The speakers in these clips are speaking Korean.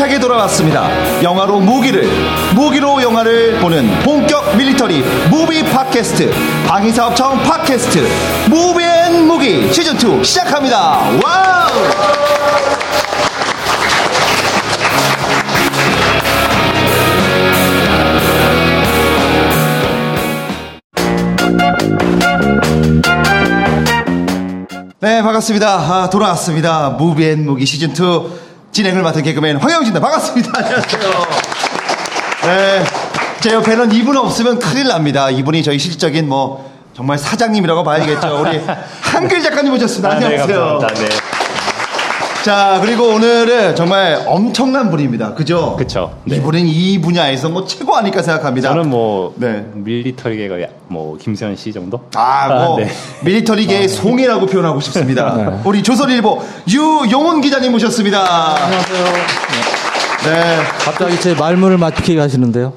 알차게 돌아왔습니다. 영화로 무기를, 무기로 영화를 보는 본격 military movie 팟캐스트, 방위사업청 팟캐스트, 무비 앤 무기 시즌2 시작합니다. 와우! 네, 반갑습니다. 아, 돌아왔습니다. 무비앤 무기 시즌2 진행을 맡은 개그맨 황영진입니다. 반갑습니다. 안녕하세요. 네, 제 옆에는 이분 없으면 큰일 납니다. 이분이 저희 실질적인 뭐, 정말 사장님이라고 봐야겠죠. 우리 한글 작가님 오셨습니다. 아, 네, 안녕하세요. 감사합니다. 네. 자, 그리고 오늘은 정말 엄청난 분입니다. 그죠? 그쵸. 네. 이분은 이 분야에서 뭐 최고 아닐까 생각합니다. 저는 뭐 네. 밀리터리계가 뭐 김수현 씨 정도? 아, 뭐 네. 밀리터리계의 송이라고 표현하고 싶습니다. 우리 조선일보 유용훈 기자님 모셨습니다. 안녕하세요. 네. 갑자기 제 말문을 막히게 하시는데요.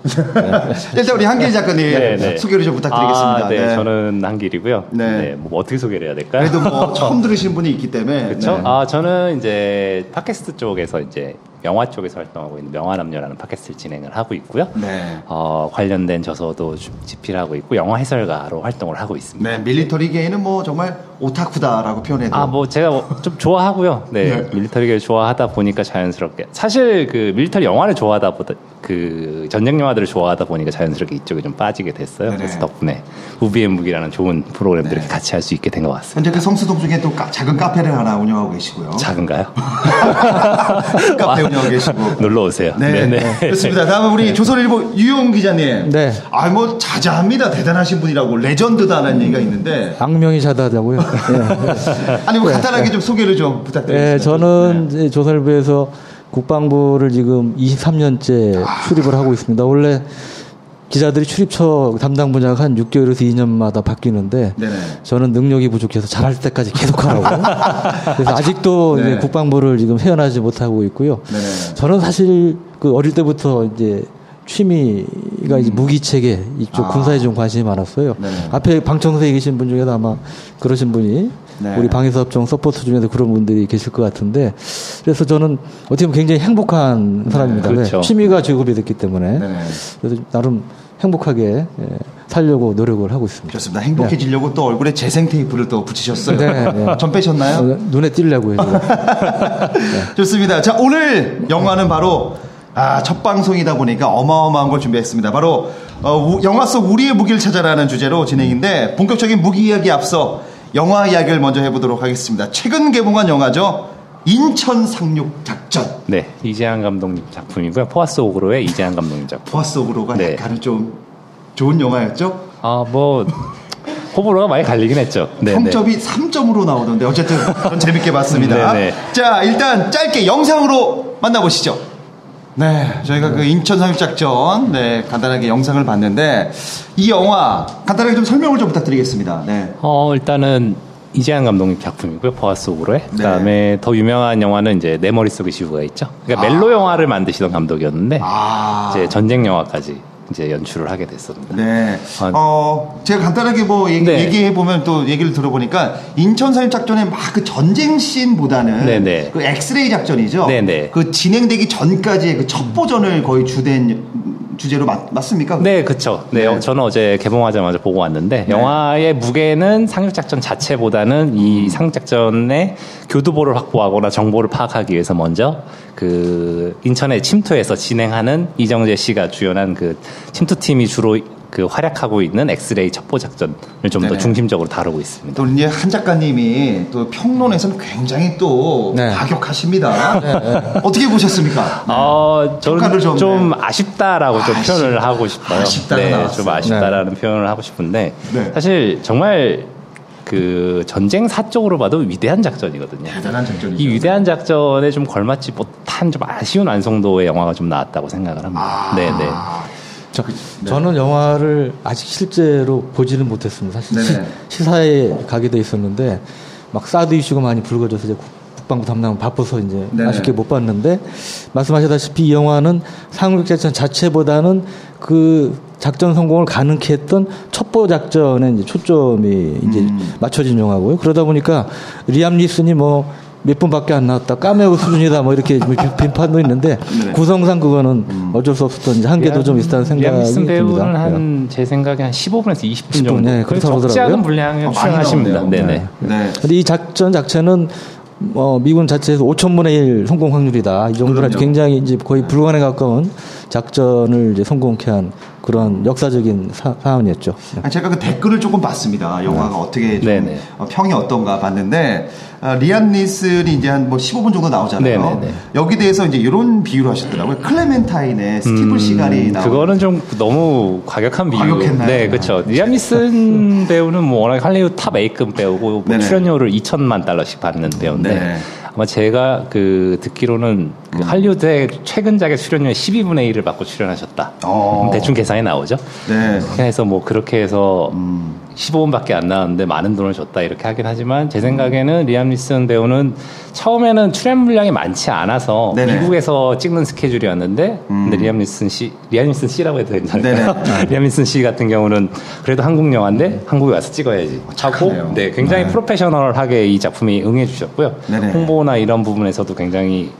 일단 우리 한길 작가님 네, 네. 소개를 좀 부탁드리겠습니다. 아, 네, 저는 한길이고요. 네. 네. 뭐 어떻게 소개를 해야 될까요? 그래도 뭐 처음 들으신 분이 있기 때문에 그렇죠. 네. 아 저는 이제 팟캐스트 쪽에서 이제 영화 쪽에서 활동하고 있는 명화남녀라는 팟캐스트를 진행을 하고 있고요. 네. 어, 관련된 저서도 주- 집필하고 있고 영화 해설가로 활동을 하고 있습니다. 네, 밀리터리계에는 뭐 정말 오타쿠다라고 표현해도 아, 뭐 제가 뭐 좀 좋아하고요. 네, 네. military를 좋아하다 보니까 자연스럽게 사실 그 military 영화를 좋아하다 보다 그 전쟁 영화들을 좋아하다 보니까 자연스럽게 이쪽에 좀 빠지게 됐어요. 네네. 그래서 덕분에 무비앤 무기라는 좋은 프로그램들을 네. 같이 할 수 있게 된 것 같습니다. 현재 그 성수동 쪽에 또 카- 작은 카페를 하나 운영하고 계시고요. 작은가요? 카페 운영하고 계시고. 놀러 오세요. 네, 네네. 좋습니다. 다음은 우리 조선일보 유용원 기자님. 네. 아, 뭐 자자합니다. 대단하신 분이라고 legend다라는 얘기가 있는데. 악명이 자다하다고요. 예. 아니 뭐 간단하게 좀 소개를 좀 부탁드리겠습니다. 예, 저는 조선일보에서 국방부를 지금 23년째 출입을 하고 있습니다. 원래 기자들이 출입처 담당 분야가 한 6개월에서 2년마다 바뀌는데 네네. 저는 능력이 부족해서 잘할 때까지 계속 하라고. 그래서 아 직도 네. 이제 국방부를 지금 헤어나지 못하고 있고요. 네네. 저는 사실 그 어릴 때부터 이제 취미가 이제 무기체계 이쪽 음. 아. 군사에 좀 관심이 많았어요. 네네. 앞에 방청소에 계신 분 중에도 아마 그러신 분이 네. 우리 방위사업청 supporters 중에도 그런 분들이 계실 것 같은데 그래서 저는 어떻게 보면 굉장히 행복한 사람입니다. 왜? 그렇죠. 취미가 직업이 됐기 때문에 네네. 그래서 나름 행복하게 예, 살려고 노력을 하고 있습니다. 좋습니다. 행복해지려고 또 얼굴에 재생 테이프를 또 붙이셨어요. 네, 네. 전 빼셨나요? 어, 눈에 띄려고 해요. 좋습니다. 자, 오늘 영화는 바로 아, 첫 방송이다 보니까 어마어마한 걸 준비했습니다. 바로 어, 우- 영화 속 우리의 무기를 찾아라는 주제로 진행인데 본격적인 무기 이야기 앞서 영화 이야기를 먼저 해보도록 하겠습니다. 최근 개봉한 영화죠. 인천 상륙 작전. 네, 이재한 감독님 작품이고요. 포아스 오그로의 이재한 감독님 작품. 포아스 오브로가 네. 약간은 좀 좋은 영화였죠. 아, 뭐 호불호가 많이 갈리긴 했죠. 네, 네. 평점이 3점으로 나오던데 어쨌든 전 재밌게 봤습니다. 네네. 자 일단 짧게 영상으로 만나보시죠. 네, 저희가 그 인천 상륙작전 네 간단하게 영상을 봤는데 이 영화 간단하게 좀 설명을 좀 부탁드리겠습니다. 네. 어, 일단은 이재한 감독님 작품이고요. 보아스 오브로의. 네. 그다음에 더 유명한 영화는 이제 내 머릿속에 시부가 있죠. 그러니까 멜로 영화를 만드시던 감독이었는데 아, 이제 전쟁 영화까지 이제 연출을 하게 됐습니다. 네. 아, 어, 제가 간단하게 뭐 얘기, 네. 해 보면 또 얘기를 들어보니까 인천 상륙작전에 막그 전쟁 씬보다는 네네. 그 엑스레이 작전이죠. 네네. 그 진행되기 전까지의 그 첩보전을 거의 주된 주제로 맞, 맞습니까? 네, 그쵸. 네, 네. 어, 저는 어제 개봉하자마자 보고 왔는데, 네. 영화의 무게는 상륙 작전 자체보다는 이 상륙 작전의 교두보를 확보하거나 정보를 파악하기 위해서 먼저 그 인천에 침투해서 진행하는 이정재 씨가 주연한 그 침투팀이 주로 그 활약하고 있는 엑스레이 첩보 작전을 좀 더. 중심적으로 다루고 있습니다. 또 이제 한 작가님이 또 평론에서는 굉장히 또 네. 가격하십니다. 어떻게 보셨습니까? 어, 저는 좀, 좀, 네. 아쉽다라고 좀 아쉽다. 표현을 하고 싶어요. 네, 나왔어요. 좀 아쉽다라는 표현을 하고 싶은데 네. 사실 정말 그 전쟁사 쪽으로 봐도 위대한 작전이거든요. 대단한 작전이죠. 이 위대한 작전에 좀 걸맞지 못한 좀 아쉬운 완성도의 영화가 좀 나왔다고 생각을 합니다. 아, 네, 네. 저, 저는 영화를 아직 실제로 보지는 못했습니다. 사실 네네. 시, 시사에 가게 돼 있었는데 막 사드 이슈가 많이 불거져서 이제 국- 국방부 담당 바빠서 이제 네네. 아쉽게 못 봤는데 말씀하셨다시피 이 영화는 상륙작전 자체보다는 그 작전 성공을 가능케 했던 첩보 작전에 이제 초점이 이제 음. 맞춰진 영화고요. 그러다 보니까 리암 리슨이 뭐 몇 분밖에 안 나왔다. 까메오 수준이다. 뭐 이렇게 뭐 비- 비판도 있는데 네. 구성상 그거는 어쩔 수 없었던 한계도 좀 있다는 생각이 니슨 듭니다. 배우는 네. 한제 생각에 한 15분에서 20분 20분, 정도. 네, 그렇다고 적지 하더라고요. 않은 분량에 아, 출연하십니다. 네네. 네. 근데 이 작전 자체는 어, 미군 자체에서 5천분의 1 성공 확률이다. 이 그럼요. 굉장히 이제 거의 불가능에 가까운 작전을 이제 성공케 한 그런 역사적인 사, 사안이었죠. 네. 아, 제가 그 댓글을 조금 봤습니다. 영화가 어떻게 좀 네네. 어, 평이 어떤가 봤는데 아, 리암 니슨이 이제 한 뭐 15분 정도 나오잖아요. 네네네. 여기 대해서 이제 이런 비유를 하시더라고요. 클레멘타인의 스티브 음, 그거는 좀 너무 과격한 비유. 과격했나요? 네, 그렇죠. 리암 니슨 배우는 뭐 워낙 할리우드 top A급 배우고 뭐. 출연료를 2천만 달러씩 받는 배우인데 네. 아마 제가 그 듣기로는 그 음. 할리우드의 최근작의 출연료의 12분의 1을 받고 출연하셨다. 어. 대충 계산이 나오죠. 네. 그래서 뭐 그렇게 해서 음. 15분밖에 안 나왔는데 많은 돈을 줬다 이렇게 하긴 하지만 제 생각에는 리암 니슨 배우는 처음에는 출연 분량이 많지 않아서 네네. 미국에서 찍는 스케줄이었는데 근데 리암 니슨 씨 리암 니슨 씨라고 해도 괜찮을까요? 리암 니슨 씨 같은 경우는 그래도 한국 영화인데 한국에 와서 찍어야지 하고 착하네요. 네 굉장히 네. 프로페셔널하게 이 작품에 응해 주셨고요. 네네. 홍보나 이런 부분에서도 굉장히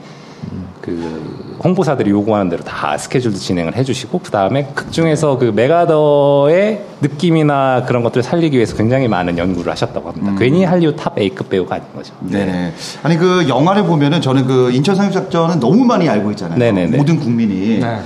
그 홍보사들이 요구하는 대로 다 스케줄도 진행을 해주시고 그 다음에 극 중에서 그 맥아더의 느낌이나 그런 것들을 살리기 위해서 굉장히 많은 연구를 하셨다고 합니다. 음. 괜히 할리우드 top A급 배우가 아닌 거죠. 네네. 아니 그 영화를 보면은 저는 그 인천 상륙작전은 너무 많이 알고 있잖아요. 네네네. 모든 국민이. 네.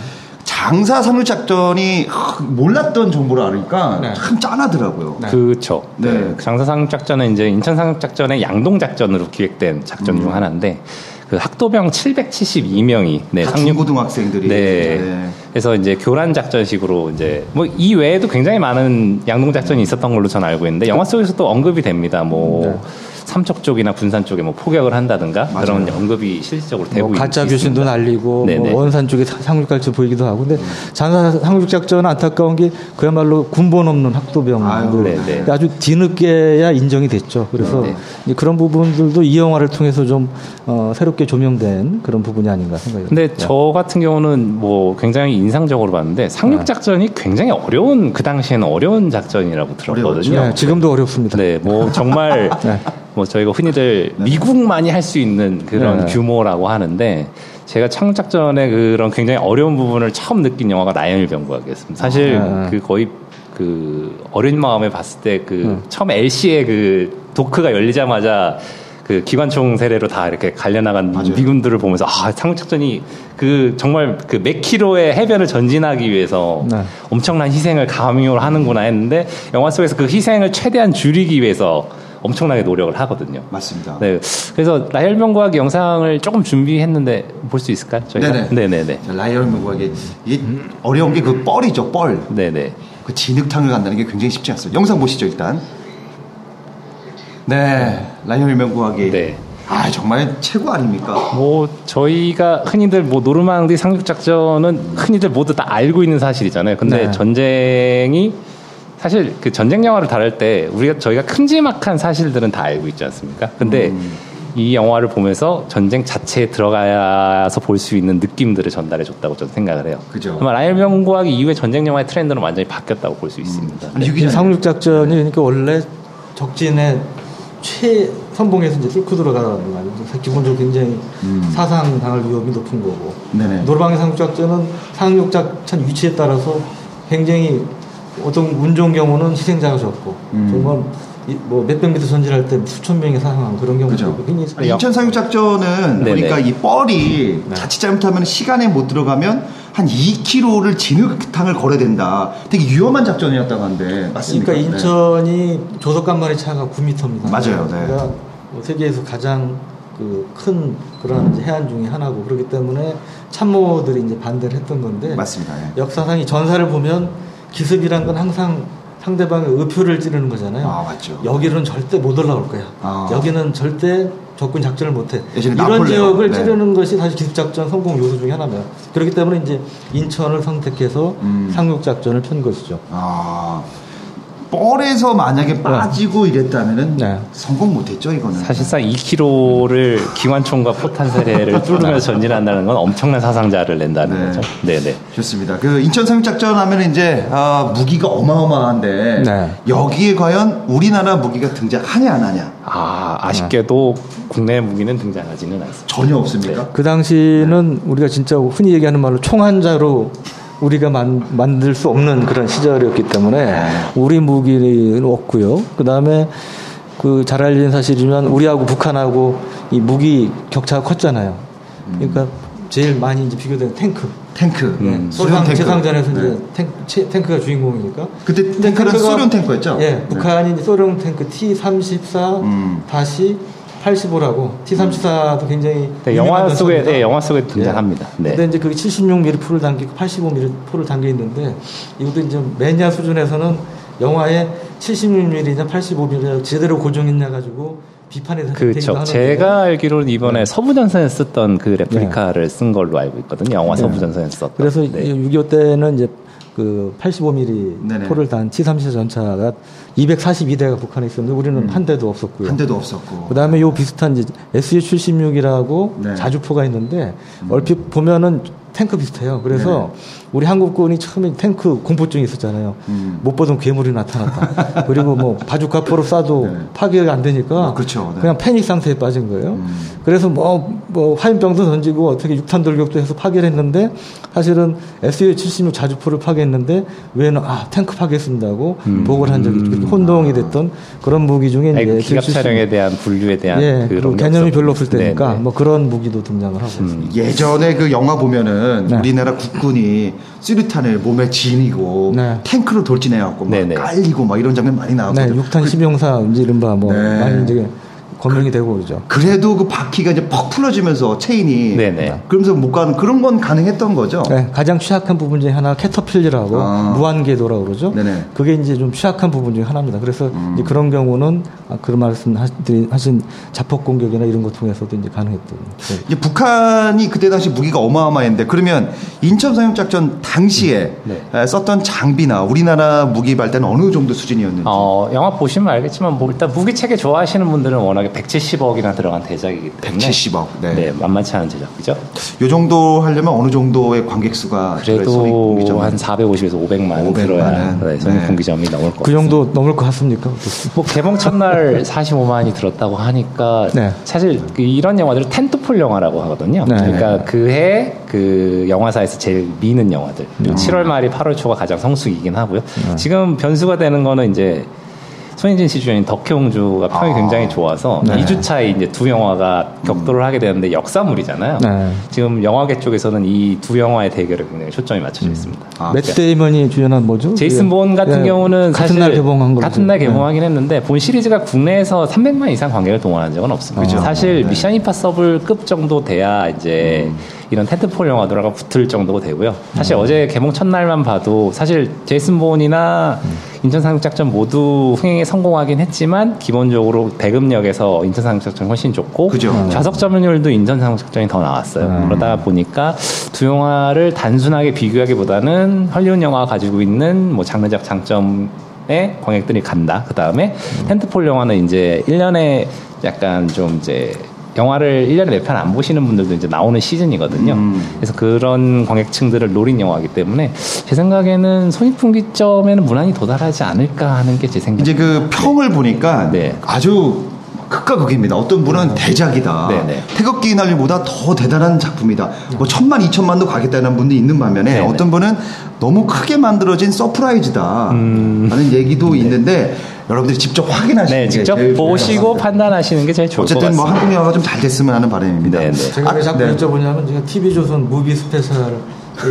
장사 상륙 작전이 하, 몰랐던 정보를 알으니까 네. 참 짠하더라고요. 그렇죠. 네. 네. 장사 상륙 작전은 이제 인천 상륙 작전의 양동 작전으로 기획된 작전 음. 중 하나인데 그 학도병 772명이 네, 다 상륙 중고등학생들이. 네. 그래서 이제 교란 작전식으로 이제 뭐 이 외에도 굉장히 많은 양동 작전이 있었던 걸로 저는 알고 있는데 영화 속에서도 언급이 됩니다. 뭐 삼척 쪽이나 군산 쪽에 뭐 포격을 한다든가 맞아요. 그런 언급이 실질적으로 되고 뭐 가짜 있- 교신도. 날리고. 뭐 원산 쪽에 사- 상륙갈치 보이기도 하고 근데 장사 상륙작전은 안타까운 게 그야말로 군본 없는 아유, 학도병들 네네. 아주 뒤늦게야 인정이 됐죠. 그래서 네네. 이제 그런 부분들도 이 영화를 통해서 좀 어, 새롭게 조명된 그런 부분이 아닌가 생각이 근데 듭니다. 저 같은 경우는 뭐 굉장히 인상적으로 봤는데 상륙 작전이 굉장히 어려운 그 당시에는 어려운 작전이라고 들었거든요. 네, 지금도 어렵습니다. 네, 뭐 정말 네. 뭐 저희가 흔히들 미국만이 할 수 있는 그런 네. 규모라고 하는데 제가 창작전의 그런 굉장히 어려운 부분을 처음 느낀 영화가 라이언 일병구였습니다. 사실 네. 그 거의 그 어린 마음에 봤을 때그 처음 LC의 그 도크가 열리자마자 그 기관총 세례로 다 이렇게 갈려나간 맞아요. 미군들을 보면서 아 상륙작전이 그 정말 그 몇 킬로의 해변을 전진하기 위해서 네. 엄청난 희생을 강요를 하는구나 했는데 영화 속에서 그 희생을 최대한 줄이기 위해서 엄청나게 노력을 하거든요. 맞습니다. 네, 그래서 라이얼명과학 영상을 조금 준비했는데 볼 수 있을까요? 저희가? 네네. 네네네. 명구하게 이게 어려운 게 그 뻘이죠, 뻘. 네네. 그 진흙탕을 간다는 게 굉장히 쉽지 않습니다. 영상 보시죠, 일단. 네, 명구하게. 네. 아, 정말 최고 아닙니까? 뭐 저희가 흔히들 뭐 노르망디 상륙 작전은 흔히들 모두 다 알고 있는 사실이잖아요. 근데 네. 전쟁이 사실 그 전쟁 영화를 다룰 때 우리가 저희가 큼지막한 사실들은 다 알고 있지 않습니까? 근데 음. 이 영화를 보면서 전쟁 자체에 들어가서 볼 수 있는 느낌들을 전달해 줬다고 저는 생각을 해요. 그죠. 아마 명구하기 이후에 전쟁 영화의 트렌드는 완전히 바뀌었다고 볼 수 있습니다. 아니, 이 유기자 상륙 작전이 그러니까 원래 적진의 최선봉에서 이제 뚫고 들어가는 거 아니에요. 기본적으로 굉장히 음. 사상 당할 위험이 높은 거고. 네네. 노르방의 상륙 작전은 상륙 작전 위치에 따라서 굉장히 어떤 운 좋은 경우는 희생자가 적고 음. 정말 이- 뭐 몇백 미터 전진할 때 수천 명이 사망한 그런 경우도 굉장히 아니, 인천 상륙작전은 네네. 보니까 이 뻘이 네. 자칫 잘못하면 시간에 못 들어가면 한 2km를 진흙탕을 걸어야 된다. 되게 위험한 작전이었다고 하는데 맞습니까? 그러니까 인천이 조속간만의 차가 9m입니다. 맞아요, 네. 그러니까 뭐 세계에서 가장 그 큰 그런 해안 중에 하나고 그렇기 때문에 참모들이 이제 반대를 했던 건데 네. 맞습니다. 예. 역사상 이 전사를 보면 기습이란 건 항상 상대방의 의표를 찌르는 거잖아요. 아, 맞죠. 여기는 절대 못 올라올 거야. 아. 여기는 절대 적군 작전을 못해. 이런 지역을 네. 찌르는 것이 사실 기습작전 성공 요소 중에 하나면 그렇기 때문에 이제 인천을 선택해서 음. 상륙작전을 편 것이죠. 아, 뻘에서 만약에 빠지고 이랬다면은 네. 성공 못했죠 이거는. 사실상 2km를 기관총과 포탄 세례를 뚫으면서 전진한다는 건 엄청난 사상자를 낸다는 네. 거죠. 네네. 좋습니다. 그 인천 상륙작전 하면 이제 아, 무기가 어마어마한데 네. 여기에 과연 우리나라 무기가 등장하냐 안 하냐 아, 아쉽게도 국내 무기는 등장하지는 않습니다. 전혀 없습니까? 그 당시는 우리가 진짜 흔히 얘기하는 말로 총한 자로 우리가 만, 만들 수 없는 그런 시절이었기 때문에 우리 무기는 없고요. 그 다음에 그 잘 알려진 사실이지만 우리하고 북한하고 이 무기 격차가 컸잖아요. 그러니까 제일 많이 이제 비교되는 탱크. 탱크, 음. 소련 탱크. 제상전에서 네. 이제 탱, 체- 탱크가 주인공이니까. 그때 탱크는 탱크가- 소련 탱크였죠? 예, 네. 북한이 이제 소련 탱크 T-34 음. 다시 85라고 T-34도 굉장히 네, 영화 속에. 네, 영화 속에 등장합니다. 네. 근데 이제 그 76mm 풀을 당기고 85mm 풀을 당겨 있는데 이것도 이제 매니아 수준에서는 영화에 76mm냐 85mm 제대로 고정했냐 가지고 비판이 그렇죠. 제가 알기로는 이번에 서부전선에 썼던 그 레플리카를 쓴 걸로 알고 있거든요. 영화 네. 서부전선에 썼던. 그래서 네. 6.25 때는 이제 그 85mm 네네. 포를 단 T-34 전차가 242대가 북한에 있었는데 우리는 한 대도 없었고요. 한 대도 없었고. 그 다음에 요 비슷한 이제 SU-76이라고 네. 자주포가 있는데 얼핏 보면은 탱크 비슷해요. 그래서 우리 한국군이 처음에 탱크 공포증이 있었잖아요. 음. 못 보던 괴물이 나타났다. 그리고 뭐 바주카포로 쏴도 네. 파괴가 안 되니까 아, 그렇죠. 네. 그냥 패닉 상태에 빠진 거예요. 음. 그래서 뭐, 뭐 화염병도 던지고 어떻게 육탄 돌격도 해서 파괴를 했는데 사실은 SU-76 자주포를 파괴했는데 왜는 아 탱크 파괴했습니다고 보고를 한 적이 있고 혼동이 됐던 그런 무기 중에 아니, 그 이제 기갑 SU-76 촬영에 대한 분류에 대한 예, 그런 그게 개념이 별로 없을 때니까 네, 네. 뭐 그런 무기도 등장을 하고 음. 있습니다. 예전에 그 영화 보면은 네. 우리나라 국군이 수류탄을 몸에 지니고 네. 탱크로 돌진해갖고 막 네네. 깔리고 막 이런 장면 많이 네, 나왔거든요. 육탄 심용사 이제 이른바 뭐 네. 많이 이제 검증이 되고 그러죠. 그래도 그 바퀴가 이제 퍽 풀어지면서 체인이 네네. 그러면서 못 가는 그런 건 가능했던 거죠. 네, 가장 취약한 부분 중에 하나가 캐터필리라고 아. 무한궤도라고 그러죠. 네네. 음. 그게 이제 좀 취약한 부분 중에 하나입니다. 그래서 이제 그런 경우는 아, 그런 말씀 하신, 하신 자폭 공격이나 이런 것 통해서도 이제 가능했던. 네. 이제 북한이 그때 당시 무기가 어마어마했는데 그러면 인천 상륙작전 당시에 네. 에, 썼던 장비나 우리나라 무기 발달은 어느 정도 수준이었는지. 어, 영화 보시면 알겠지만 뭐 일단 무기 체계 좋아하시는 분들은 워낙에 170억이나 들어간 대작이기 때문에 170억. 네. 네, 만만치 않은 제작이죠. 요 정도 하려면 어느 정도의 관객 수가 그래도 한 450에서 500만 500만 들어야 은. 네, 손익 네. 분기점이 넘을 것그 같습니다. 정도 넘을 것 같습니까? 뭐 개봉 첫날 45만이 들었다고 하니까 네. 사실 그 이런 영화들을 텐트폴 영화라고 하거든요. 네. 그러니까 그해 그 영화사에서 제일 미는 영화들. 그리고 7월 말이 8월 초가 가장 성수기이긴 하고요. 지금 변수가 되는 거는 이제 손예진 씨 주연인 덕혜옹주가 평이 굉장히 좋아서 네. 2주 차에 이제 두 영화가 격돌을 하게 되는데 역사물이잖아요. 네. 지금 영화계 쪽에서는 이 두 영화의 대결에 굉장히 초점이 맞춰져 있습니다. 아, 맷 데이먼이 주연한 뭐죠? 제이슨 예. 본 같은 예, 경우는 같은 날 개봉한 걸로 같은 날 네. 개봉하긴 했는데 본 시리즈가 국내에서 300만 이상 관객을 동원한 적은 없습니다. 그죠. 사실 네. 미션 임파서블급 정도 돼야 이제 이런 tentpole 영화들하고 붙을 정도가 되고요. 사실 어제 개봉 첫날만 봐도 사실 제이슨 본이나 인천 상륙작전 모두 흥행에 성공하긴 했지만 기본적으로 배급력에서 인천 상륙작전이 훨씬 좋고 그죠. 좌석 점유율도 인천 상륙작전이 더 나왔어요. 그러다 보니까 두 영화를 단순하게 비교하기보다는 헐리우드 영화가 가지고 있는 뭐 장르적 장점 에 관객들이 간다. 그 다음에 텐트폴 영화는 이제 1년에 약간 좀 이제 영화를 1년에 몇편안 보시는 분들도 이제 나오는 시즌이거든요. 음. 그래서 그런 관객층들을 노린 영화이기 때문에 제 생각에는 손익분기점에는 무난히 도달하지 않을까 하는 게 제 생각입니다. 이제 그 평을 보니까 네. 아주 극과 극입니다. 어떤 분은 대작이다. 네, 네. 태극기 휘날리보다 더 대단한 작품이다. 뭐 천만, 이천만도 가겠다는 분도 있는 반면에 네, 네. 어떤 분은 너무 크게 만들어진 서프라이즈다. 하는 얘기도 있는데 여러분들이 직접 확인하시는 네, 게 직접 제일 보시고. 판단하시는 게 제일 좋을 것 어쨌든 뭐 같습니다. 한국 영화가 좀 잘 됐으면 하는 바람입니다. 네, 네. 제가 왜 자꾸 네. 여쭤보냐면 제가 TV조선 무비 스페셜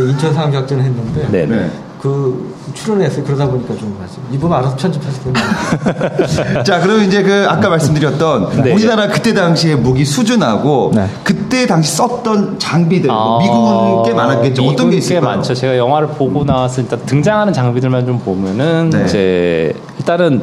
인천 상륙작전을 했는데 네, 네. 네. 그 출연했어요. 그러다 보니까 좀 하지. 이분 알아서 편집하실 텐데. 자, 그럼 이제 그 아까 말씀드렸던 네. 우리나라 그때 당시의 무기 수준하고 네. 그때 당시 썼던 장비들, 뭐 아, 미국은 꽤 많았겠죠. 어떤 게 꽤 있을까요? 많죠. 제가 영화를 보고 나왔을 때 등장하는 장비들만 좀 보면은 네. 이제 일단은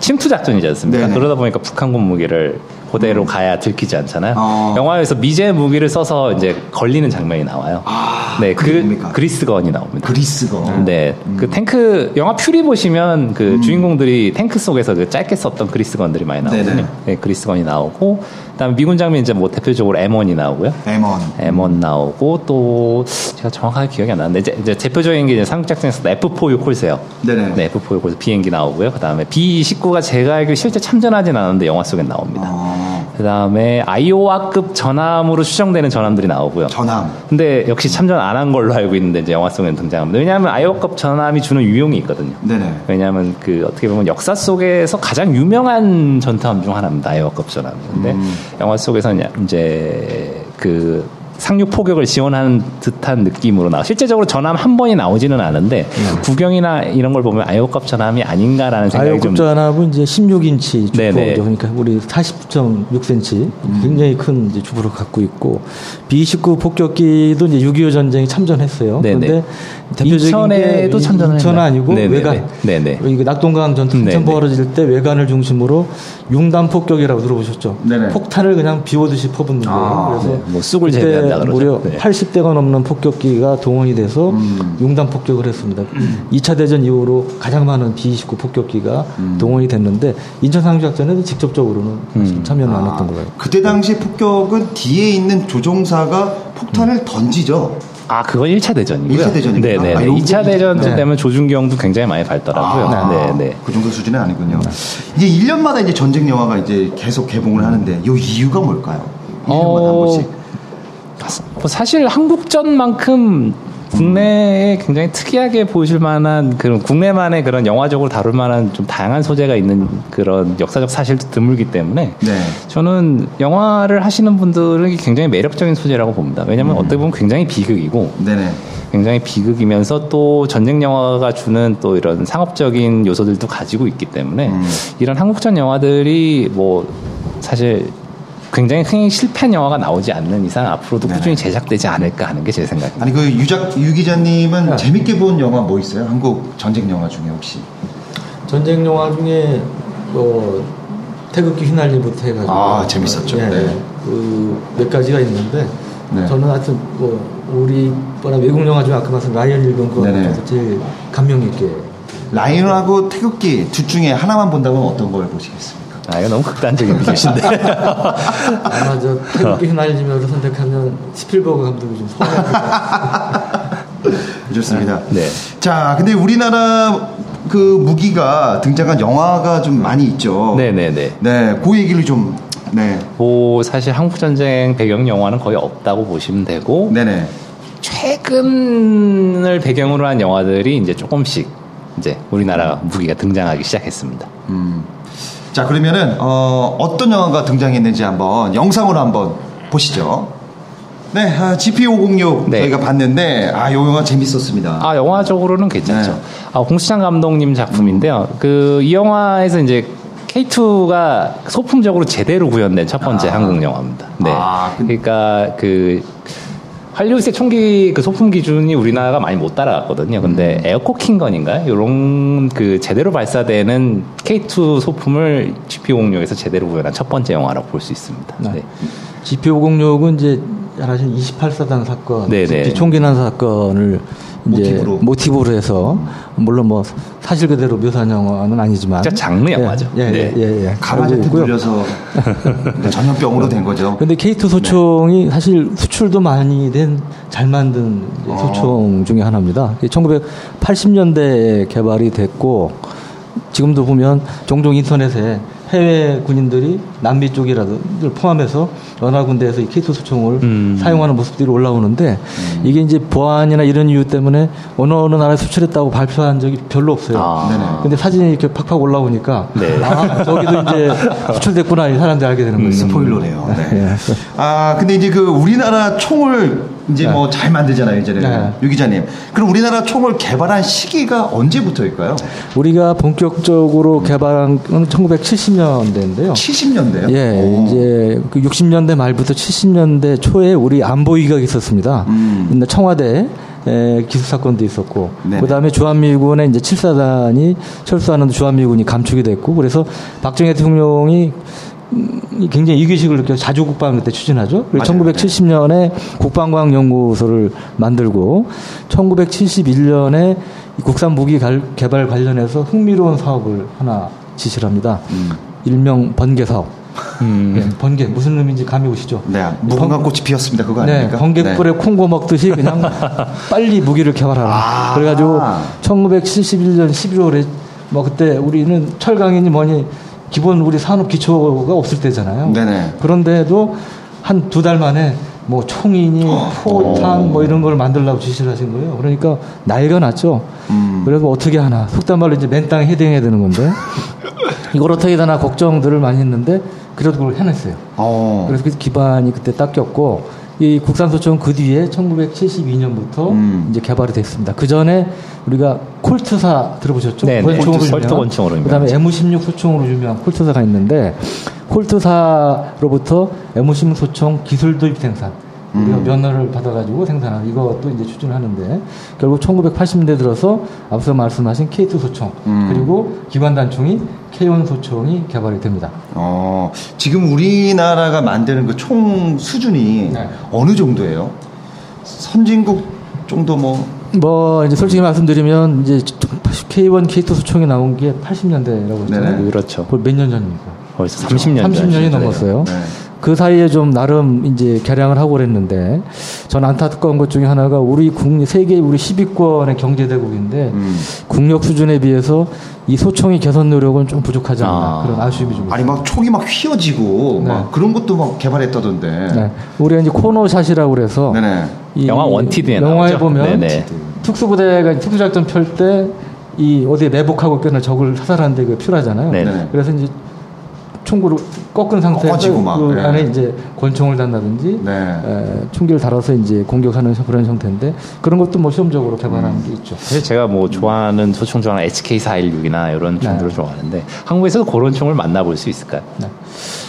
침투 작전이지 않습니까? 네네. 그러다 보니까 북한군 무기를 그대로 가야 들키지 않잖아요. 어. 영화에서 미제 무기를 써서 이제 걸리는 장면이 나와요. 아, 네, 그? 그리스건이 나옵니다. 그리스거. 네, 그 탱크 영화 퓨리 보시면 그 주인공들이 탱크 속에서 그 짧게 썼던 그리스건들이 많이 나오거든요. 네네. 네, 그리스건이 나오고 그다음에 미군 장면 이제 뭐 대표적으로 M1이 나오고요. M1. M1 나오고 또 제가 정확하게 기억이 안 나는데 이제, 이제 대표적인 게 이제 상륙작전에서 F4 요콜세요. 네네. 네, F4 요콜세 비행기 나오고요. 그다음에 B29가 제가 알기로 실제 참전하진 않았는데 영화 속엔 나옵니다. 어, 그 다음에 아이오와급 전함으로 추정되는 전함들이 나오고요. 전함. 근데 역시 참전 안 한 걸로 알고 있는데 이제 영화 속에는 등장합니다. 왜냐하면 아이오급 전함이 주는 유용이 있거든요. 네네. 왜냐하면 그 어떻게 보면 역사 속에서 가장 유명한 전투함 중 하나입니다. 아이오급 전함. 근데 음. 영화 속에서 이제 그 상륙 포격을 지원하는 듯한 느낌으로 나와. 실제적으로 전함 한 번이 나오지는 않은데 음. 구경이나 이런 걸 보면 아이오급 전함이 아닌가라는 생각이 좀 아이오급 전압은 이제 16인치 네네. 주포죠. 그러니까 우리 40.6cm 굉장히 큰 이제 주포를 갖고 있고 B29 폭격기도 이제 6.25 전쟁에 참전했어요. 네네. 그런데 대표적인 인천에도 게 참전을 인천? 아니고 네네네. 외관. 네네. 이거 낙동강 전투 네네. 한참 벌어질 때 외관을 중심으로 융단 폭격이라고 들어보셨죠? 네네. 폭탄을 그냥 비오듯이 퍼붓는 거예요. 아, 그래서 네. 뭐 쑥을 재배한 다 그러죠. 무려 네. 80대가 넘는 폭격기가 동원이 돼서 음. 융단 폭격을 했습니다. 2차 대전 이후로 가장 많은 B-29 폭격기가 음. 동원이 됐는데 인천 상륙작전에도 직접적으로는 음. 참여는 안 아, 했던 거예요. 그때 당시 폭격은 뒤에 있는 조종사가 폭탄을 던지죠. 아, 그건 1차 대전이고요. 1차 대전입니까? 네네. 아, 네, 요거 2차 대전 네. 때문에 조준경도 굉장히 많이 밟더라고요. 아, 네, 네. 그 정도 수준은 아니군요. 이게 1년마다 이제 전쟁 영화가 이제 계속 개봉을 하는데 요 이유가 뭘까요? 1년마다 한 어, 번씩. 뭐 사실 한국전만큼 국내에 굉장히 특이하게 보실 만한 그런 국내만의 그런 영화적으로 다룰 만한 좀 다양한 소재가 있는 그런 역사적 사실도 드물기 때문에 네. 저는 영화를 하시는 분들은 굉장히 매력적인 소재라고 봅니다. 왜냐하면 어떻게 보면 굉장히 비극이고 네네. 굉장히 비극이면서 또 전쟁 영화가 주는 또 이런 상업적인 요소들도 가지고 있기 때문에 음. 이런 한국전 영화들이 뭐 사실 굉장히 흥행 실패한 영화가 나오지 않는 이상 앞으로도 네네. 꾸준히 제작되지 않을까 하는 게 제 생각입니다. 아니 그 유작 유 기자님은 네. 재밌게 본 영화 뭐 있어요? 한국 전쟁 영화 중에 혹시? 전쟁 영화 중에 뭐 태극기 휘날리부터 해가지고 아, 재밌었죠. 예, 네. 그몇 가지가 있는데 네. 저는 하여튼 뭐 우리 뻔한 외국 영화 중에 아까 말씀 라이언 일병 그거 네네. 중에서 제일 감명 있게 라이언하고 태극기 둘 중에 하나만 본다면 어떤 걸 보시겠습니까? 아, 이거 너무 극단적인 비교신데. 아마 저 태극기 휘날리면서 선택하면 스필버그 감독이 좀 서운할 좋습니다. 네. 자, 근데 우리나라 그 무기가 등장한 영화가 좀 많이 있죠. 네네네. 네, 그 얘기를 좀 네, 뭐 사실 한국 전쟁 배경 영화는 거의 없다고 보시면 되고 네네. 최근을 배경으로 한 영화들이 이제 조금씩 이제 우리나라 무기가 등장하기 시작했습니다. 음. 자, 그러면은 어, 어떤 영화가 등장했는지 한번 영상으로 한번 보시죠. 네, 아, GP506 네. 저희가 봤는데 아, 요 영화 재밌었습니다. 아 영화적으로는 괜찮죠. 네. 아 홍수창 감독님 작품인데요. 그이 영화에서 이제 K2가 소품적으로 제대로 구현된 첫 번째 아. 한국 영화입니다. 네. 아, 그- 그러니까 그 할리우드의 총기 그 소품 기준이 우리나라가 많이 못 따라갔거든요. 근데 음. 에어코킹건인가요? 이런 그 제대로 발사되는 K2 소품을 GP506에서 제대로 구현한 첫 번째 영화라고 볼 수 있습니다. 네. 네. GP506은 이제 잘 아시는 28사단 사건, 네네. GP 총기 난 사건을 이제 모티브로. 모티브로 해서 물론 뭐 사실 그대로 묘사한 영화는 아니지만 진짜 장르 영화죠. 예, 예, 네. 예, 예. 가마제트 알고 있고요. 눌려서 전염병으로 된 거죠. 근데 K2 소총이 사실 수출도 많이 된 잘 만든 어. 소총 중에 하나입니다. 1980년대에 개발이 됐고 지금도 보면 종종 인터넷에 해외 군인들이 남미 쪽이라든지 포함해서 여러 군데에서 이 K2 소총을 음. 사용하는 모습들이 올라오는데 이게 이제 보안이나 이런 이유 때문에 어느 어느 나라에 수출했다고 발표한 적이 별로 없어요. 아. 네네. 근데 사진이 이렇게 팍팍 올라오니까 네. 아 저기도 이제 수출됐구나 이 사람들이 알게 되는 거예요. 스포일러네요. 네. 예. 아, 근데 이제 그 우리나라 총을 이제 네. 뭐잘 만들잖아요, 이제는. 네. 유 기자님. 그럼 우리나라 총을 개발한 시기가 언제부터일까요? 우리가 본격적으로 개발한 건 1970년대인데요. 70년대요? 예, 이제 그 60년대 말부터 70년대 초에 우리 안보위가 있었습니다. 음. 청와대 에, 기숙 사건도 있었고, 네네. 그 다음에 주한미군의 이제 7사단이 철수하는 주한미군이 감축이 됐고, 그래서 박정희 대통령이 음, 굉장히 이기식을 느껴 자주 국방 그때 추진하죠. 그리고 맞아요. 1970년에 국방과학연구소를 만들고 1971년에 국산 무기 갈- 개발 관련해서 흥미로운 사업을 하나 지시를 합니다. 음. 일명 번개 사업. 음. 예, 번개 무슨 의미인지 감이 오시죠? 네, 무궁화 번- 꽃이 피었습니다. 그거 네, 아닙니까? 번개불에 콩고 먹듯이 그냥 빨리 무기를 개발하라. 아. 그래가지고 1971년 11월에 뭐 그때 우리는 철강이니 뭐니 기본 우리 산업 기초가 없을 때잖아요. 네네. 그런데도 한 두 달 만에 뭐 총이니 포탄 뭐 이런 걸 만들려고 지시를 하신 거예요. 그러니까 나이가 났죠. 음. 그래서 어떻게 하나 속단 말로 이제 맨 땅에 헤딩해야 되는 건데 이걸 어떻게 하나 걱정들을 많이 했는데 그래도 그걸 해냈어요. 어. 그래서 그 기반이 그때 닦였고 이 국산소총 그 뒤에 1972년부터 음. 이제 개발이 됐습니다. 그 전에 우리가 콜트사 들어보셨죠? 네, 네. 권총으로 콜트- 권총으로 그다음에 유명하죠. M16 소총으로 유명한 콜트사가 있는데 콜트사로부터 M16 소총 기술 도입 생산 우리가 음. 면허를 받아가지고 생산하는 이것도 이제 추진하는데 결국 1980년대 들어서 앞서 말씀하신 K2 소총 음. 그리고 기관 단총이 K1 소총이 개발이 됩니다. 어, 지금 우리나라가 만드는 그 총 수준이 네. 어느 정도예요? 선진국 정도 뭐 뭐 이제 솔직히 말씀드리면 이제 K1, K2 소총이 나온 게 80년대라고 했잖아요. 네네. 그렇죠. 몇 년 전입니까? 벌써 30년 30년이 넘었어요. 네. 그 사이에 좀 나름 이제 개량을 하고 그랬는데 전 안타까운 것 중에 하나가 우리 국내 세계 우리 10위권의 경제 대국인데 음. 국력 수준에 비해서 이 소총의 개선 노력은 좀 부족하지 않나 아. 그런 아쉬움이 좀 있어요. 아니 막 총이 막 휘어지고 네. 막 그런 것도 막 개발했다던데. 네. 우리가 이제 코너샷이라고 그래서 네네. 이 영화 원티드에 영화에 나오죠? 보면 네네. 특수부대가 특수작전 펼 때 이 어디에 매복하고 있거나 적을 사살하는데 그 필요하잖아요. 네네. 그래서 이제 총구를 꺾은 상태에서 막, 그 네. 안에 이제 권총을 단다든지 네. 에, 총기를 달아서 이제 공격하는 그런 형태인데 그런 것도 뭐 시험적으로 개발하는 음. 게 있죠. 사실 제가 뭐 좋아하는 소총 좋아하는 HK416이나 이런 총들을 네. 좋아하는데 한국에서도 그런 총을 만나볼 수 있을까요? 네.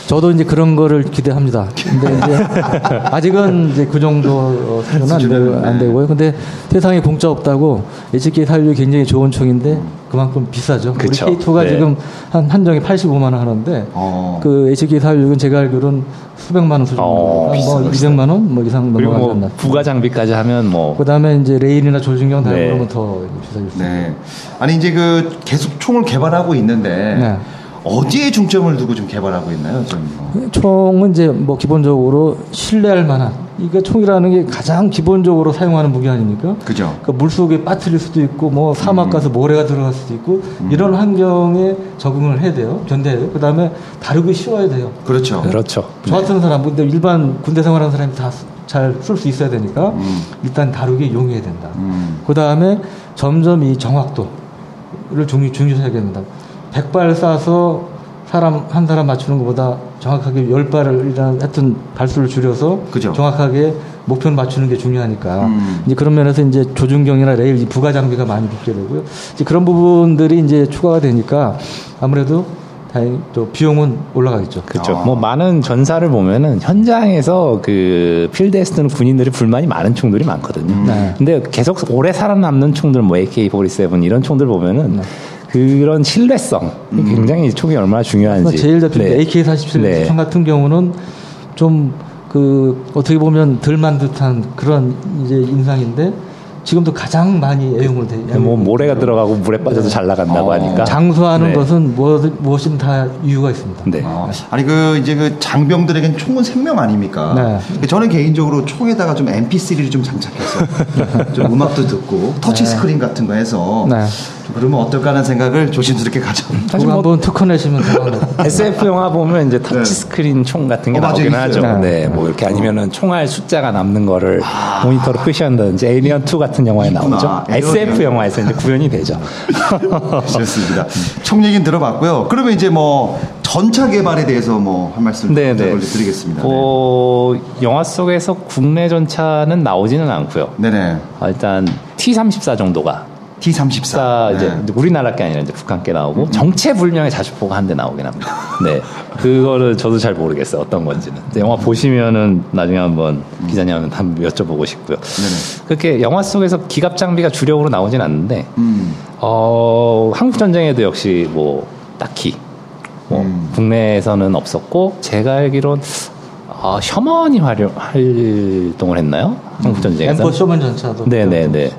저도 이제 그런 거를 기대합니다. 근데 이제 아직은 이제 그 정도 어, 수준은 안, 수준은, 되, 안 네. 되고요. 근데 세상에 공짜 없다고 HK 살류 굉장히 좋은 총인데 그만큼 비싸죠. 그쵸. 우리 K2가 네. 지금 한 한정에 85만 원 하는데 어. 그 HK 살류는 제가 알기로는 수백만 원 수준입니다. 어, 뭐 비싸요, 200만 원 뭐 이상 그리고 넘어가지 뭐 않나. 부가 장비까지 하면 뭐 그다음에 이제 레일이나 조준경 달고 네. 그러면 더 비싸질 수 있어요. 네. 아니 이제 그 계속 총을 개발하고 있는데 네. 어디에 중점을 두고 좀 개발하고 있나요? 좀. 뭐. 총은 이제 뭐 기본적으로 신뢰할 만한 이게 총이라는 게 가장 기본적으로 사용하는 무기 아닙니까? 그죠? 그 물속에 빠뜨릴 수도 있고 뭐 사막 가서 모래가 들어갈 수도 있고 이런 환경에 적응을 해야 돼요. 견뎌야 돼요. 그다음에 다루기 쉬워야 돼요. 그렇죠. 그렇죠. 저 같은 사람 근데 일반 군대 생활하는 사람이 다 잘 쓸 수 있어야 되니까 음. 일단 다루기 용이해야 된다. 음. 그다음에 점점 이 정확도를 중요 중요시하겠다. 100발 쏴서 사람 한 사람 맞추는 것보다 정확하게 10발이라는 하여튼 발수를 줄여서 그죠. 정확하게 목표를 맞추는 게 중요하니까 음. 이제 그런 면에서 이제 조준경이나 레일 이 부가 장비가 많이 붙게 되고요. 이제 그런 부분들이 이제 추가가 되니까 아무래도 다행히 또 비용은 올라가겠죠. 그렇죠. 아. 뭐 많은 전사를 보면은 현장에서 그 필드에 쓰는 군인들이 불만이 많은 총들이 많거든요. 네. 근데 계속 오래 살아남는 총들 뭐 AK47 이런 총들 보면은 네. 그런 신뢰성 굉장히 총이 얼마나 중요한지. 제일 대표 네. AK-47 네. 총 같은 경우는 좀 그 어떻게 보면 덜 만 듯한 그런 이제 인상인데 지금도 가장 많이 애용을 돼. 뭐 모래가 들어가고 물에 빠져도 잘 나간다고 어. 하니까. 장수하는 네. 것은 무엇, 무엇 이든 다 이유가 있습니다. 네. 어, 아니 그 이제 그 장병들에겐 총은 생명 아닙니까? 네. 저는 개인적으로 총에다가 좀 MP3를 좀 장착해서 좀 음악도 듣고 터치 스크린 같은 거 해서 네. 좀 그러면 어떨까 하는 생각을 조심스럽게 가져. 사실 뭐 한번 특허 내시면. SF 영화 보면 이제 터치 네. 스크린 총 같은 게 어, 맞아요. 나오긴 있어요. 하죠. 네. 네. 뭐 이렇게 아니면은 총알 숫자가 남는 거를 모니터로 표시한다든지 에이리언 2 같은 영화에 있구나. 나오죠. SF 영화에서 이제 구현이 되죠. 좋습니다. 총 얘기는 들어봤고요. 그러면 이제 뭐 전차 개발에 대해서 뭐 한 말씀 네, 좀 네. 드리겠습니다. 어, 영화 속에서 국내 전차는 나오지는 않고요. 네. 네네. 어, 일단 T-34 정도가 T34. 사 이제 네. 우리나라 게 아니라 이제 북한 게 나오고 정체불명의 자주포가 한 대 나오긴 합니다. 네, 그거를 저도 잘 모르겠어요 어떤 건지는. 영화 보시면은 나중에 한번 기자님한테 한번 여쭤보고 싶고요. 네네. 그렇게 영화 속에서 기갑 장비가 주력으로 나오진 않는데 음. 어, 한국 전쟁에도 역시 뭐 딱히 뭐 음. 국내에서는 없었고 제가 알기론 아, 셔먼이 활용, 활동을 했나요? 한국 전쟁에서. 엠퍼 쇼먼 전차도 네네네.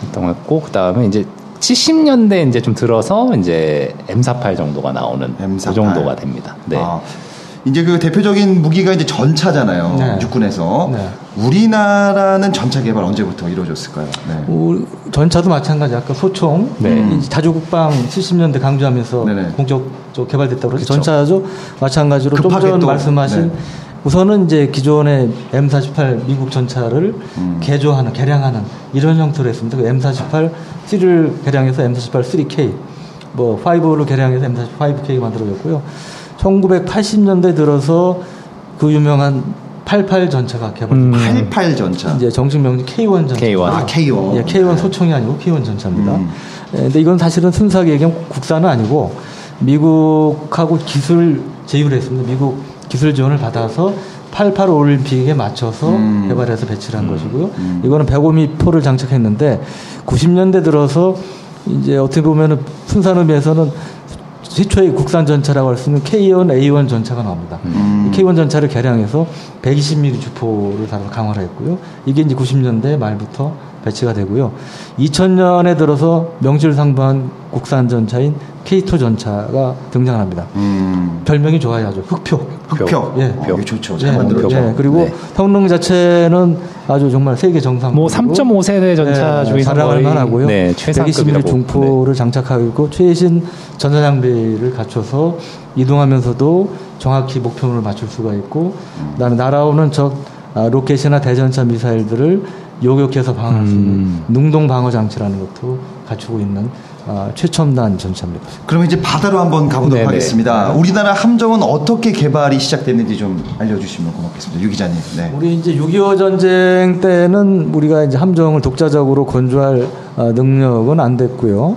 활동했고 그 다음에 이제 70년대 이제 좀 들어서 이제 M48 정도가 나오는 M48. 그 정도가 됩니다. 네. 아, 이제 그 대표적인 무기가 이제 전차잖아요. 네. 육군에서. 네. 우리나라는 전차 개발 언제부터 이루어졌을까요? 네. 우리 전차도 마찬가지. 아까 소총, 네. 이 자주국방 70년대 강조하면서 네네. 본격적으로 개발됐다고 그랬죠. 전차도 마찬가지로 좀 급하게 전 또, 말씀하신 네. 우선은 이제 기존의 M48 미국 전차를 음. 개조하는, 개량하는 이런 형태로 했습니다. 그 M48 3를 개량해서 M48 3K, 뭐 5를 개량해서 M48 5K 만들어졌고요. 1980년대 들어서 그 유명한 88 전차가 개발됐습니다. 음. 88 전차. 이제 정식 명칭 K1 전차. K1. 아, K1. 예, K1 소총이 아니고 K1 전차입니다. 음. 예, 근데 이건 사실은 순수하게 얘기하면 국산은 아니고 미국하고 기술 제휴를 했습니다. 미국 기술 지원을 받아서 88 올림픽에 맞춰서 음. 개발해서 배치를 한 것이고요. 음. 이거는 105미포를 장착했는데 90년대 들어서 이제 어떻게 보면은 순수한 의미에서는 최초의 국산 전차라고 할 수 있는 K1, A1 전차가 나옵니다. 음. 이 K1 전차를 개량해서 120mm 주포를 달아 강화를 했고요. 이게 이제 90년대 말부터 배치가 되고요. 2000년에 들어서 명실상부한 국산 전차인 K2 전차가 등장합니다. 음. 별명이 좋아요, 아주 흑표. 흑표. 예. 어, 좋죠. 잘 예, 만들었죠. 예, 그리고 네. 성능 자체는 아주 정말 세계 정상. 뭐 3.5 세대 전차 중에서 자랑할 만하고요. 네, 120mm 최상급이라고. 중포를 장착하고 있고 최신 전자 장비를 갖춰서 이동하면서도 정확히 목표물을 맞출 수가 있고 그다음에 날아오는 적 아, 로켓이나 대전차 미사일들을 요격해서 방어할 수 있는 음. 능동 방어 장치라는 것도 갖추고 있는 아, 최첨단 전차입니다. 그러면 이제 바다로 한번 가보도록 네네. 하겠습니다. 우리나라 함정은 어떻게 개발이 시작됐는지 좀 알려주시면 고맙겠습니다. 유 기자님. 네. 우리 이제 6.25 전쟁 때는 우리가 이제 함정을 독자적으로 건조할 어, 능력은 안 됐고요.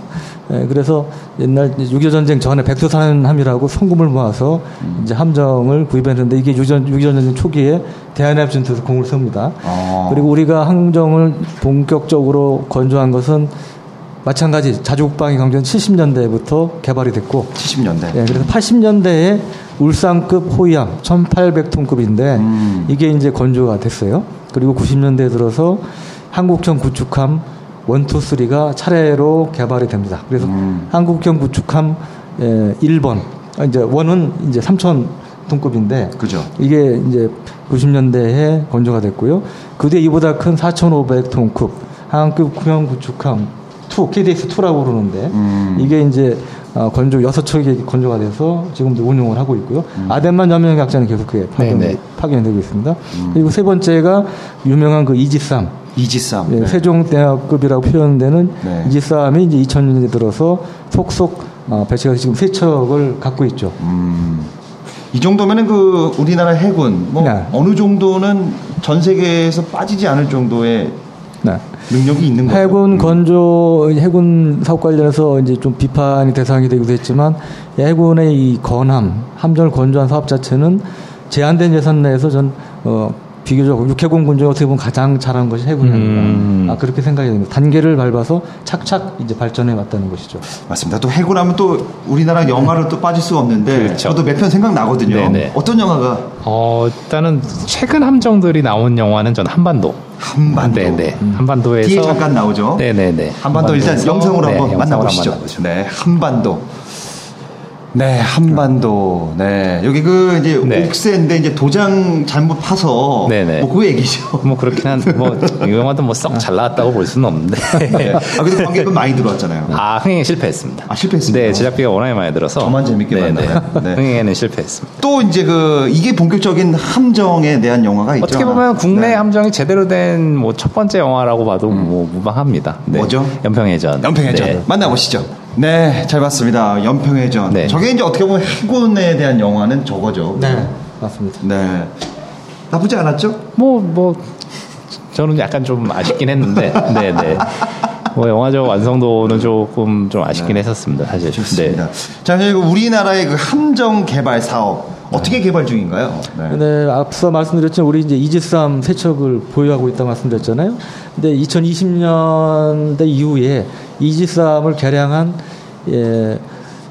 예, 그래서 옛날 6.25 전쟁 전에 백두산함이라고 성금을 모아서 이제 함정을 구입했는데 이게 6.25 6.25 전쟁 초기에 대한해협 전투에서 공을 섭니다. 어. 그리고 우리가 함정을 본격적으로 건조한 것은 마찬가지 자주국방이 강조한 70년대부터 개발이 됐고 70년대. 예, 그래서 80년대에 울산급 호위함 1,800톤급인데 음. 이게 이제 건조가 됐어요. 그리고 90년대에 들어서 한국형 구축함 1, 2, 3가 차례로 개발이 됩니다. 그래서 음. 한국형 구축함 예, 1번 이제 원은 이제 3,000톤급인데 그죠. 이게 이제 90년대에 건조가 됐고요. 그 뒤에 이보다 큰 4,500톤급 한국형 구축함 2, KDX2라고 그러는데 음. 이게 이제 어, 건조 여섯 척이 건조가 돼서 지금도 운용을 하고 있고요. 음. 아덴만 연명 약자는 계속 그게 파견, 네네. 파견이 되고 있습니다. 음. 그리고 세 번째가 유명한 그 이지삼 이지쌈. 예, 네. 세종대학급이라고 표현되는 네. 이지삼이 이제 2000년에 들어서 속속 어, 배치가 지금 세 척을 갖고 있죠. 음. 이 정도면은 그 우리나라 해군 뭐 네. 어느 정도는 전 세계에서 빠지지 않을 정도의 네. 능력이 있는 거죠. 해군 건조 해군 사업 관련해서 이제 좀 비판이 대상이 되기도 했지만 해군의 이 건함 함정을 건조한 사업 자체는 제한된 예산 내에서 전 어, 비교적 육해공 군 중에 어떻게 보면 가장 잘한 것이 해군이 아닌가 음. 아, 그렇게 생각이 됩니다. 단계를 밟아서 착착 이제 발전해 왔다는 것이죠. 맞습니다. 또 해군 하면 또 우리나라 영화를 또 빠질 수가 없는데 그렇죠. 저도 몇 편 생각 나거든요. 네네. 어떤 영화가 어, 일단은 최근 함정들이 나온 영화는 전 한반도. 한반도. 네네. 한반도에서 뒤에 잠깐 나오죠. 네네네. 한반도 일단 한반도에서 영상으로 네, 한번 만나보시죠. 한번 만나보죠. 네, 한반도. 네, 한반도. 네, 여기 그 이제 네. 옥새인데 이제 도장 잘못 파서 네네. 뭐그 얘기죠. 뭐 그렇긴 한, 뭐, 이 영화도 뭐 썩 잘 나왔다고 볼 수는 없는데. 네. 아, 근데 관객은 많이 들어왔잖아요. 아, 흥행에 실패했습니다. 아, 실패했습니다. 네, 제작비가 워낙에 많이 들어서. 저만 재밌게 네네. 봤나요? 네. 흥행에는 실패했습니다. 또 이제 그 이게 본격적인 함정에 대한 영화가 있죠. 어떻게 보면 국내 네. 함정이 제대로 된 뭐 첫 번째 영화라고 봐도 뭐 무방합니다. 네. 뭐죠? 연평해전. 연평해전 네. 만나보시죠. 네, 잘 봤습니다. 연평해전. 네. 저게 이제 어떻게 보면 해군에 대한 영화는 저거죠. 네, 맞습니다. 네. 나쁘지 않았죠? 뭐, 뭐, 저는 약간 좀 아쉽긴 했는데, 네 네. 뭐, 영화적 완성도는 조금 좀 아쉽긴 했었습니다, 사실. 네. 좋습니다. 네. 자, 그리고 우리나라의 그 함정 개발 사업 어떻게 개발 중인가요? 네. 네, 앞서 말씀드렸지만 우리 이제 이지삼 세척을 보유하고 있다고 말씀드렸잖아요. 근데 2020년대 이후에 이지삼을 개량한 예,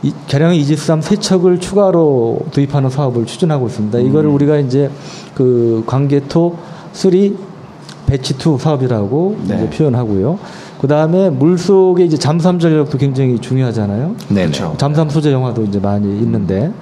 이, 개량 이지스함 세 척을 추가로 도입하는 사업을 추진하고 있습니다. 이거를 우리가 이제 그 관계토 3 배치 2 사업이라고 네. 이제 표현하고요. 그 다음에 물 속에 이제 잠수함 전력도 굉장히 중요하잖아요. 네네. 그렇죠. 잠수함 소재 영화도 이제 많이 있는데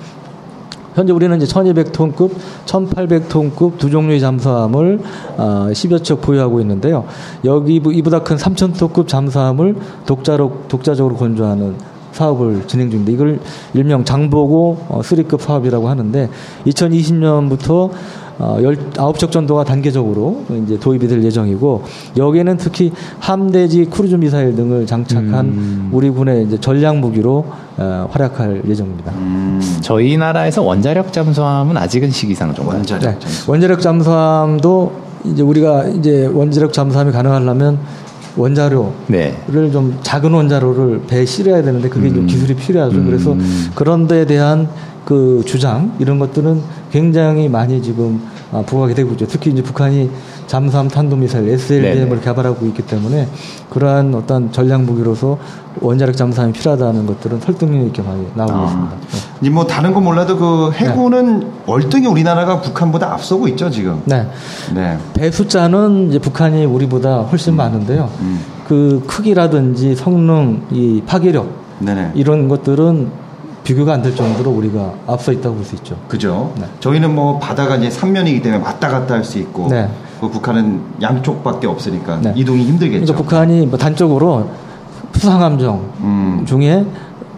현재 우리는 이제 1200톤급, 1800톤급 두 종류의 잠수함을 어, 10여 척 보유하고 있는데요. 여기 부- 이보다 큰 3000톤급 잠수함을 독자로, 독자적으로 건조하는 사업을 진행 중입니다. 이걸 일명 장보고 어, 3급 사업이라고 하는데 2020년부터 어, 19척 정도가 단계적으로 이제 도입이 될 예정이고 여기에는 특히 함대지 크루즈 미사일 등을 장착한 우리 군의 이제 전략 무기로 어, 활약할 예정입니다. 저희 나라에서 원자력 잠수함은 아직은 시기상조 원자력 네. 잠수. 원자력 잠수함도 이제 우리가 이제 원자력 잠수함이 가능하려면 원자료를 네. 좀 작은 원자로를 배에 실어야 되는데 그게 좀 기술이 필요하죠. 그래서 그런 데에 대한 그 주장 이런 것들은 굉장히 많이 지금 아, 부각이 되고 있죠. 특히 이제 북한이 잠수함 탄도미사일 SLBM을 네네. 개발하고 있기 때문에 그러한 어떤 전략 무기로서 원자력 잠수함이 필요하다는 것들은 설득력 있게 많이 나오고 있습니다. 네. 이뭐 다른 건 몰라도 그 해군은 월등히 우리나라가 북한보다 앞서고 있죠 지금. 네. 네. 배 숫자는 이제 북한이 우리보다 훨씬 많은데요. 음. 그 크기라든지 성능, 이 파괴력 네네. 이런 것들은 비교가 안 될 정도로 우리가 앞서 있다고 볼 수 있죠. 그죠. 네. 저희는 뭐 바다가 이제 삼면이기 때문에 왔다 갔다 할 수 있고. 네. 그 북한은 양쪽밖에 없으니까 네. 이동이 힘들겠죠. 그러니까 북한이 뭐 단적으로 수상 함정 음. 중에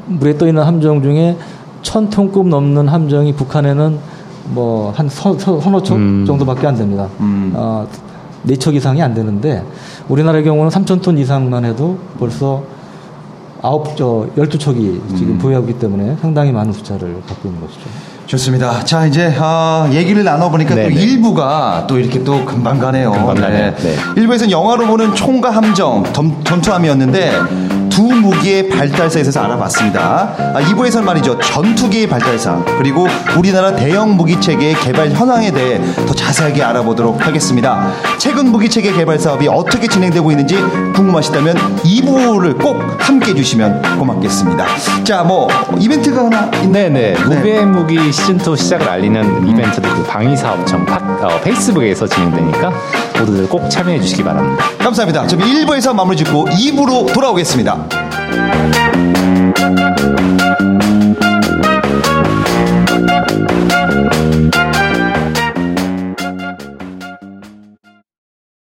물에 떠 있는 함정 중에 천 톤급 넘는 함정이 북한에는 뭐 한 서너 척 음. 정도밖에 안 됩니다. 음. 어, 네척 이상이 안 되는데 우리나라의 경우는 3천 톤 이상만 해도 벌써 아홉 저 열두 척이 지금 음. 보유하기 때문에 상당히 많은 숫자를 갖고 있는 것이죠. 좋습니다. 자 이제 아, 얘기를 나눠보니까 또 네네. 일부가 또 이렇게 또 금방 가네요. 금방 가네요. 네. 일부에서는 영화로 보는 총과 함정, 점, 전투함이었는데 두 무기의 발달사에서 알아봤습니다. 아, 2부에서는 말이죠. 전투기의 발달사 그리고 우리나라 대형 무기 체계의 개발 현황에 대해 더 자세하게 알아보도록 하겠습니다. 최근 무기 체계 개발 사업이 어떻게 진행되고 있는지 궁금하시다면 2부를 꼭 함께 해주시면 고맙겠습니다. 자, 뭐 이벤트가 하나 있나요? 네네. 무배 무기 시즌2 시작을 알리는 이벤트도 그 방위사업청 팟- 어, 페이스북에서 진행되니까 모두들 꼭 참여해 주시기 바랍니다. 감사합니다. 저희 1부에서 마무리 짓고 2부로 돌아오겠습니다.